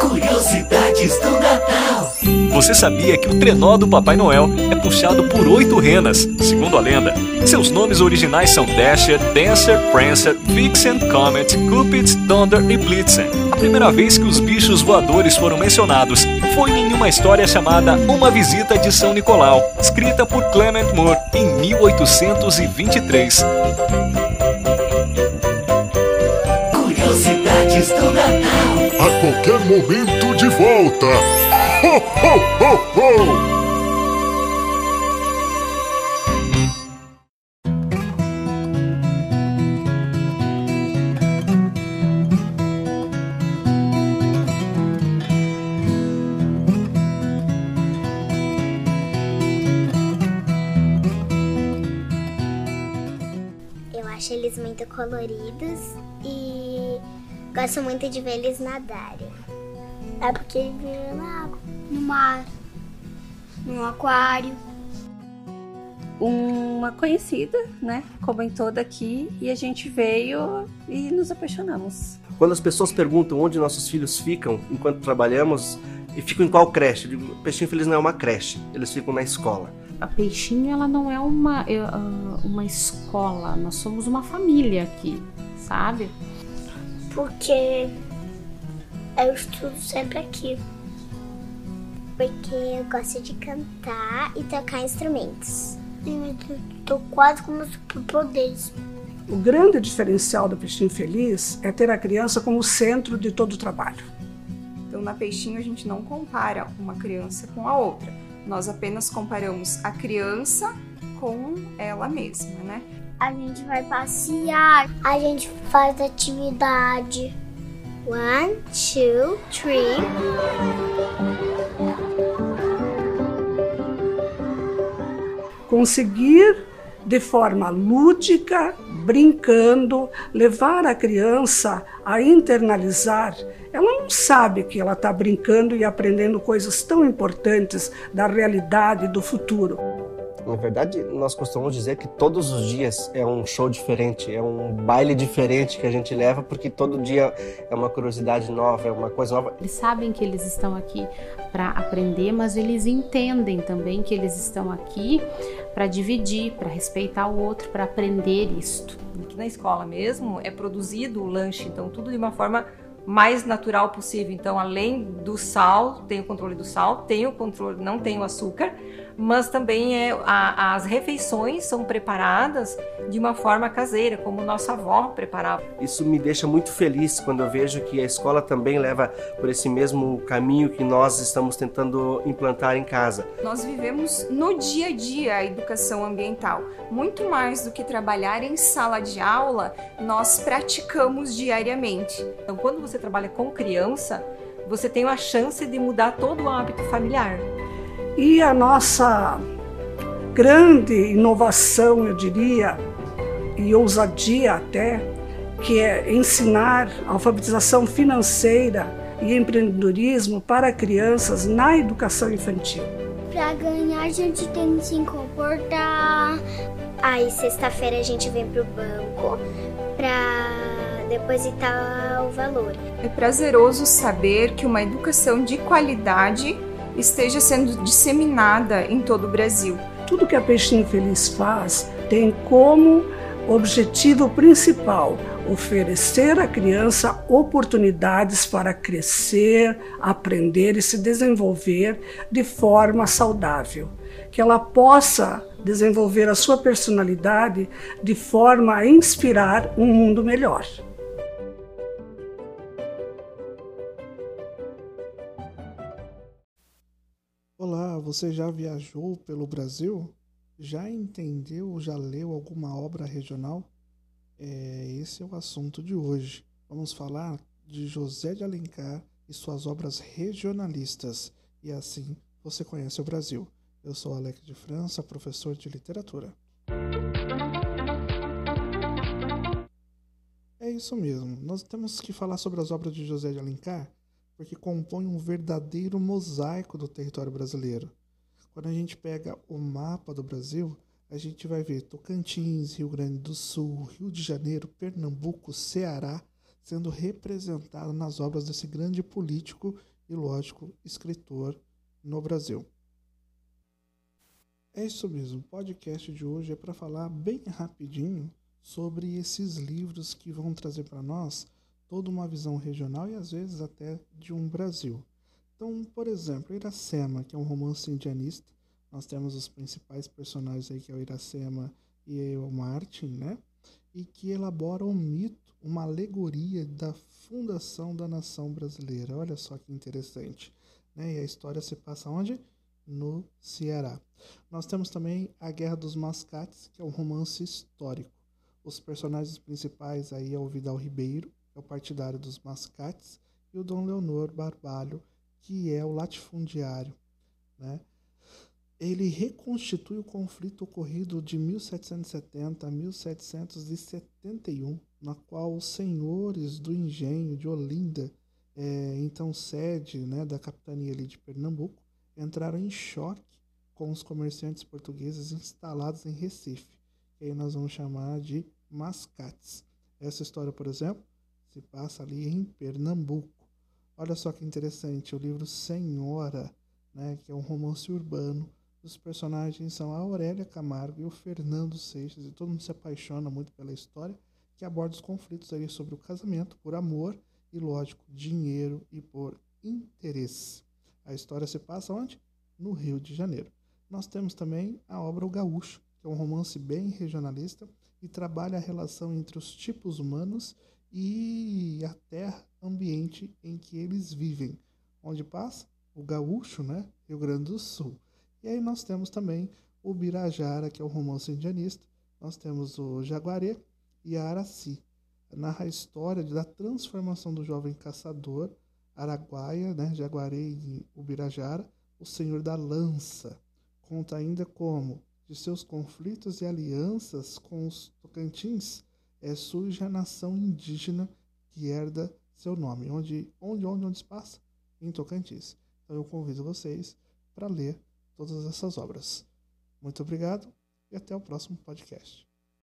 Curiosidades do Natal. Você sabia que o trenó do Papai Noel é puxado por oito renas, segundo a lenda? Seus nomes originais são Dasher, Dancer, Prancer, Vixen, Comet, Cupid, Thunder e Blitzen. A primeira vez que os bichos voadores foram mencionados foi em uma história chamada Uma Visita de São Nicolau, escrita por Clement Moore em 1823. Curiosidades do Natal. A qualquer momento de volta. Ho, ho, ho, ho! Eu acho eles muito coloridos e gosto muito de ver eles nadarem. É porque eles vivem na água, no mar, no aquário. uma conhecida, né? Comentou daqui e a gente veio e nos apaixonamos. Quando as pessoas perguntam onde nossos filhos ficam enquanto trabalhamos e ficam em qual creche, eu digo, Peixinho Feliz não é uma creche, eles ficam na escola. A Peixinho ela não é uma, ah, uma escola, nós somos uma família aqui, sabe? Porque eu estudo sempre aqui. Porque eu gosto de cantar e tocar instrumentos. Eu quase com meus superpoderes. O grande diferencial do Peixinho Feliz é ter a criança como centro de todo o trabalho. Então, na Peixinho, a gente não compara uma criança com a outra. Nós apenas comparamos a criança com ela mesma, né? A gente vai passear, a gente faz atividade. One, two, three. Conseguir de forma lúdica, brincando, levar a criança a internalizar. Ela não sabe que ela está brincando e aprendendo coisas tão importantes da realidade do futuro. Na verdade, nós costumamos dizer que todos os dias é um show diferente, é um baile diferente que a gente leva, porque todo dia é uma curiosidade nova, é uma coisa nova. Eles sabem que eles estão aqui para aprender, mas eles entendem também que eles estão aqui para dividir, para respeitar o outro, para aprender isto. Aqui na escola mesmo é produzido o lanche, então tudo de uma forma mais natural possível. Então, além do sal, tem o controle do sal, tem o controle, não tem o açúcar, mas também é a, as refeições são preparadas de uma forma caseira, como nossa avó preparava. Isso me deixa muito feliz quando eu vejo que a escola também leva por esse mesmo caminho que nós estamos tentando implantar em casa. Nós vivemos no dia a dia a educação ambiental. Muito mais do que trabalhar em sala de aula, nós praticamos diariamente. Então, quando você trabalha com criança, você tem a chance de mudar todo o hábito familiar. E a nossa grande inovação, eu diria, e ousadia até, que é ensinar alfabetização financeira e empreendedorismo para crianças na educação infantil. Pra ganhar, a gente tem que se comportar. Aí, sexta-feira, a gente vem pro banco pra depositar o valor. É prazeroso saber que uma educação de qualidade esteja sendo disseminada em todo o Brasil. Tudo que a Peixinho Feliz faz tem como objetivo principal oferecer à criança oportunidades para crescer, aprender e se desenvolver de forma saudável. Que ela possa desenvolver a sua personalidade de forma a inspirar um mundo melhor. Você já viajou pelo Brasil? Já entendeu, já leu alguma obra regional? É, esse é o assunto de hoje. Vamos falar de José de Alencar e suas obras regionalistas. E assim você conhece o Brasil. Eu sou Alex de França, professor de literatura. É isso mesmo. Nós temos que falar sobre as obras de José de Alencar porque compõem um verdadeiro mosaico do território brasileiro. Quando a gente pega o mapa do Brasil, a gente vai ver Tocantins, Rio Grande do Sul, Rio de Janeiro, Pernambuco, Ceará, sendo representado nas obras desse grande político e, lógico, escritor no Brasil. É isso mesmo, o podcast de hoje é para falar bem rapidinho sobre esses livros que vão trazer para nós toda uma visão regional e às vezes até de um Brasil. Então, por exemplo, Iracema, que é um romance indianista, nós temos os principais personagens aí que é o Iracema e o Martin, né? E que elabora um mito, uma alegoria da fundação da nação brasileira. Olha só que interessante, né? E a história se passa onde? No Ceará. Nós temos também A Guerra dos Mascates, que é um romance histórico. Os personagens principais aí é o Vidal Ribeiro, é o partidário dos mascates, e o Dom Leonor Barbalho, que é o latifundiário. Né? Ele reconstitui o conflito ocorrido de 1770 a 1771, na qual os senhores do engenho de Olinda, é, então sede né, da capitania ali de Pernambuco, entraram em choque com os comerciantes portugueses instalados em Recife, que aí nós vamos chamar de mascates. Essa história, por exemplo, se passa ali em Pernambuco. Olha só que interessante, o livro Senhora, né, que é um romance urbano. Os personagens são a Aurélia Camargo e o Fernando Seixas, e todo mundo se apaixona muito pela história, que aborda os conflitos ali sobre o casamento, por amor e, lógico, dinheiro e por interesse. A história se passa onde? No Rio de Janeiro. Nós temos também a obra O Gaúcho, que é um romance bem regionalista e trabalha a relação entre os tipos humanos e a terra ambiente em que eles vivem. Onde passa? O Gaúcho, né? Rio Grande do Sul. E aí nós temos também o Birajara, que é o romance indianista. Nós temos o Jaguaré e a Araci. Narra a história da transformação do jovem caçador Araguaia, né, Jaguaré e Ubirajara, o senhor da lança. Conta ainda como, de seus conflitos e alianças com os Tocantins, é, surge a nação indígena que herda seu nome. Onde, onde, onde, onde se passa? Em Tocantins. Então eu convido vocês para ler todas essas obras. Muito obrigado e até o próximo podcast.